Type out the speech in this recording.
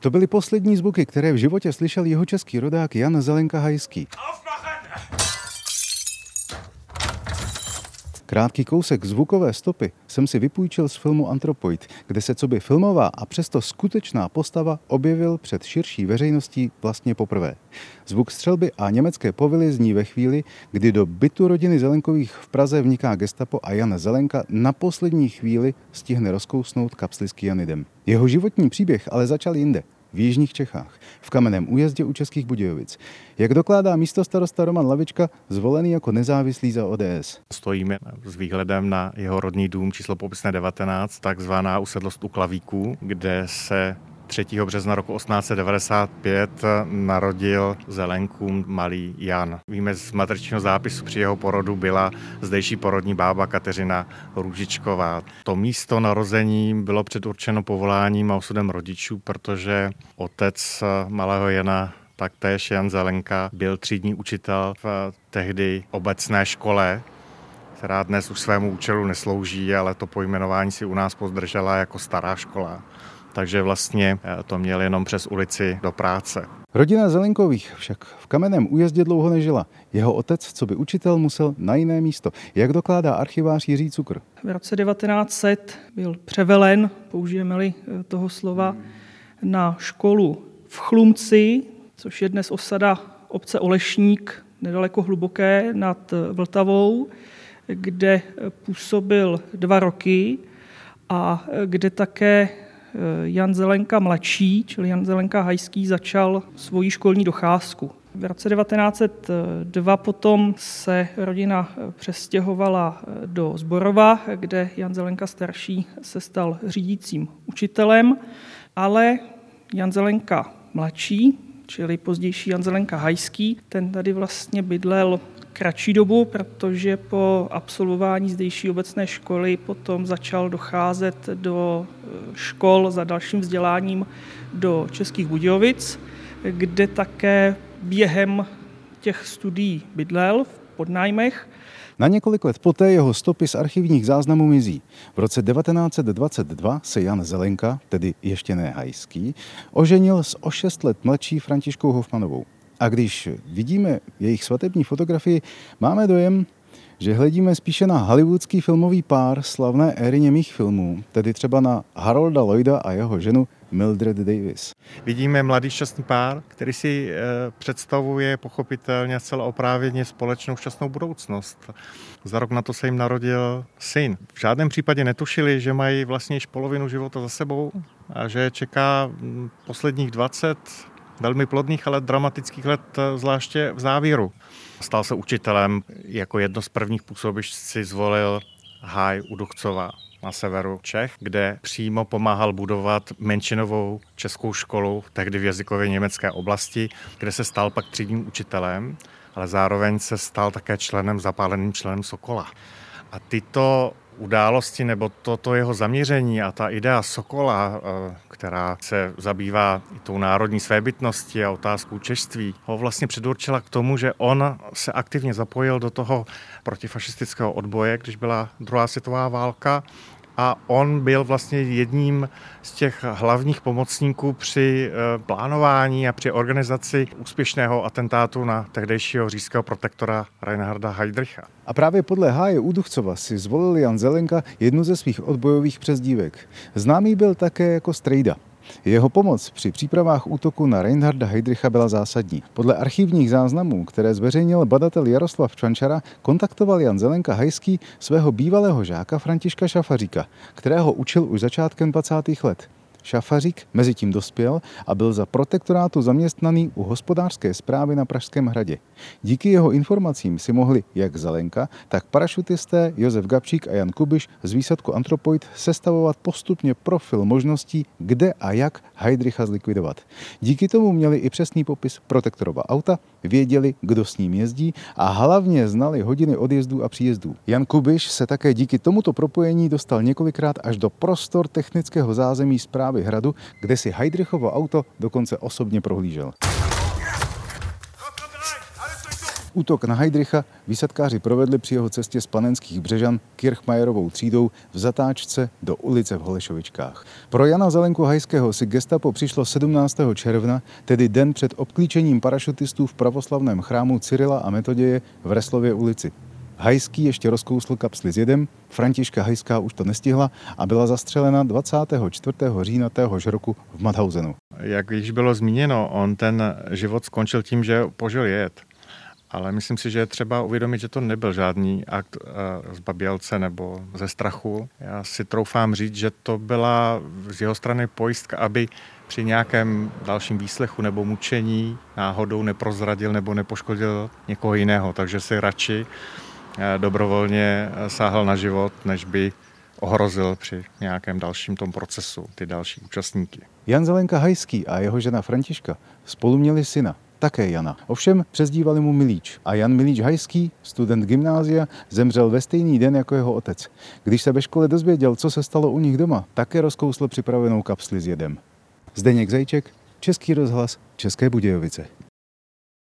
To byly poslední zvuky, které v životě slyšel jeho český rodák Jan Zelenka Hajský. Krátký kousek zvukové stopy jsem si vypůjčil z filmu Antropoid, kde se co by filmová a přesto skutečná postava objevil před širší veřejností vlastně poprvé. Zvuk střelby a německé povily zní ve chvíli, kdy do bytu rodiny Zelenkových v Praze vniká gestapo a Jan Zelenka na poslední chvíli stihne rozkousnout kapsly s kyanidem. Jeho životní příběh ale začal jinde v Jižních Čechách, v kamenném újezdě u Českých Budějovic. Jak dokládá místo starosta Roman Lavička, zvolený jako nezávislý za ODS. Stojíme s výhledem na jeho rodný dům číslo popisné 19, takzvaná usedlost u Klavíků, kde se 3. března roku 1895 narodil Zelenku malý Jan. Víme z matričního zápisu při jeho porodu byla zdejší porodní bába Kateřina Růžičková. To místo narození bylo předurčeno povoláním a osudem rodičů, protože otec malého Jana taktéž Jan Zelenka byl třídní učitel v tehdy obecné škole, která dnes už svému účelu neslouží, ale to pojmenování si u nás pozdržela jako stará škola takže vlastně eh, to měl jenom přes ulici do práce. Rodina Zelenkových však v kamenném újezdě dlouho nežila. Jeho otec, co by učitel, musel na jiné místo. Jak dokládá archivář Jiří Cukr? V roce 1900 byl převelen, použijeme-li eh, toho slova, na školu v Chlumci, což je dnes osada obce Olešník, nedaleko hluboké nad eh, Vltavou, kde působil dva roky a kde také Jan Zelenka mladší, čili Jan Zelenka Hajský, začal svoji školní docházku. V roce 1902 potom se rodina eh, přestěhovala eh, do Zborova, kde Jan Zelenka starší se stal řídícím učitelem, ale Jan Zelenka mladší, čili pozdější Jan Zelenka Hajský, ten tady vlastně bydlel kratší dobu, protože po absolvování zdejší obecné školy potom začal docházet do eh, škol za dalším vzděláním do Českých Budějovic, kde také během těch studií bydlel v podnájmech. Na několik let poté jeho stopy z archivních záznamů mizí. V roce 1922 se Jan Zelenka, tedy ještě ne hajský, oženil s o šest let mladší Františkou Hofmanovou. A když vidíme jejich svatební fotografii, máme dojem, že hledíme spíše na hollywoodský filmový pár slavné éry němých filmů, tedy třeba na Harolda Lloyda a jeho ženu Mildred Davis. Vidíme mladý šťastný pár, který si e, představuje pochopitelně celé oprávněně společnou šťastnou budoucnost. Za rok na to se jim narodil syn. V žádném případě netušili, že mají vlastně již polovinu života za sebou a že čeká posledních 20 velmi plodných, ale dramatických let, eh, zvláště v závěru. Stal se učitelem, jako jedno z prvních působišť si zvolil Háj u Duchcova na severu Čech, kde přímo pomáhal budovat menšinovou českou školu, tehdy v jazykově německé oblasti, kde se stal pak třídním učitelem, ale zároveň se stal také členem, zapáleným členem Sokola. A tyto události nebo toto jeho zaměření a ta idea Sokola, eh, která se zabývá i tou národní svébytnosti a otázkou češství, ho vlastně předurčila k tomu, že on se aktivně zapojil do toho protifašistického odboje, když byla druhá světová válka a on byl vlastně jedním z těch hlavních pomocníků při eh, plánování a při organizaci úspěšného atentátu na tehdejšího říšského protektora Reinharda Heydricha. A právě podle Háje Úduchcova si zvolil Jan Zelenka jednu ze svých odbojových přezdívek. Známý byl také jako Strejda. Jeho pomoc při přípravách útoku na Reinharda Heydricha byla zásadní. Podle archivních záznamů, které zveřejnil badatel Jaroslav Čvančara, kontaktoval Jan Zelenka Hajský svého bývalého žáka Františka Šafaříka, kterého učil už začátkem 20. let. Šafařík mezi tím dospěl a byl za protektorátu zaměstnaný u hospodářské zprávy na Pražském hradě. Díky jeho informacím si mohli jak Zelenka, tak parašutisté Josef Gabčík a Jan Kubiš z výsadku Antropoid sestavovat postupně profil možností, kde a jak Heidricha zlikvidovat. Díky tomu měli i přesný popis protektorova auta, věděli, kdo s ním jezdí a hlavně znali hodiny odjezdů a příjezdů. Jan Kubiš se také díky tomuto propojení dostal několikrát až do prostor technického zázemí zprávy hradu, kde si Heidrichovo auto dokonce osobně prohlížel. Útok na Heidricha výsadkáři provedli při jeho cestě z panenských Břežan Kirchmajerovou třídou v zatáčce do ulice v Holešovičkách. Pro Jana Zelenku Hajského si gestapo přišlo 17. června, tedy den před obklíčením parašutistů v pravoslavném chrámu Cyrila a Metoděje v Reslově ulici. Hajský ještě rozkousl kapsli s jedem, Františka Hajská už to nestihla a byla zastřelena 24. října téhož roku v Madhausenu. Jak již bylo zmíněno, on ten život skončil tím, že požil jed. Ale myslím si, že je třeba uvědomit, že to nebyl žádný akt eh, z babělce nebo ze strachu. Já si troufám říct, že to byla z jeho strany pojistka, aby při nějakém dalším výslechu nebo mučení náhodou neprozradil nebo nepoškodil někoho jiného. Takže si radši dobrovolně eh, sáhl na život, než by ohrozil při nějakém dalším tom procesu ty další účastníky. Jan Zelenka Hajský a jeho žena Františka spolu měli syna, také Jana. Ovšem přezdívali mu Milíč. A Jan Milíč Hajský, student gymnázia, zemřel ve stejný den jako jeho otec. Když se ve škole dozvěděl, co se stalo u nich doma, také rozkousl připravenou kapsli s jedem. Zdeněk Zajček, Český rozhlas, České Budějovice.